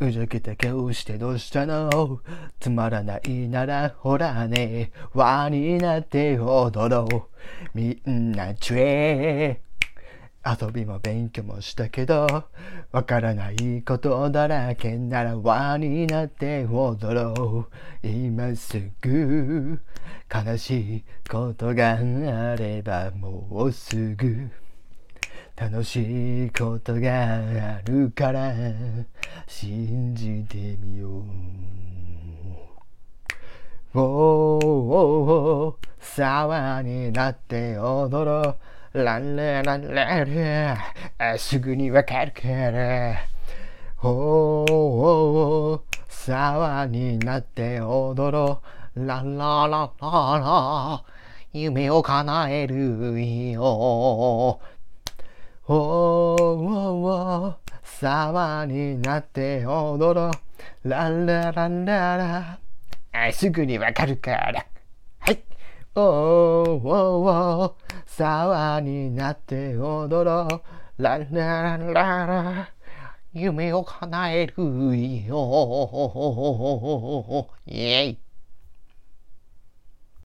うじゃけた顔してどうしたの？つまらないならほらね輪になって踊ろう。みんなちゅえ遊びも勉強もしたけどわからないことだらけなら輪になって踊ろう。今すぐ悲しいことがあればもうすぐ。楽しいことがあるから信じてみよう。おー沢になって踊ろう。ランラランララすぐにわかるから。おー沢になって踊ろう。ランララララ夢を叶えるよ。おーおー沢になって踊ろう。ランララララあすぐにわかるから。はい。おーおー沢になって踊ろう。ランララララ夢を叶えるよ。イェイ。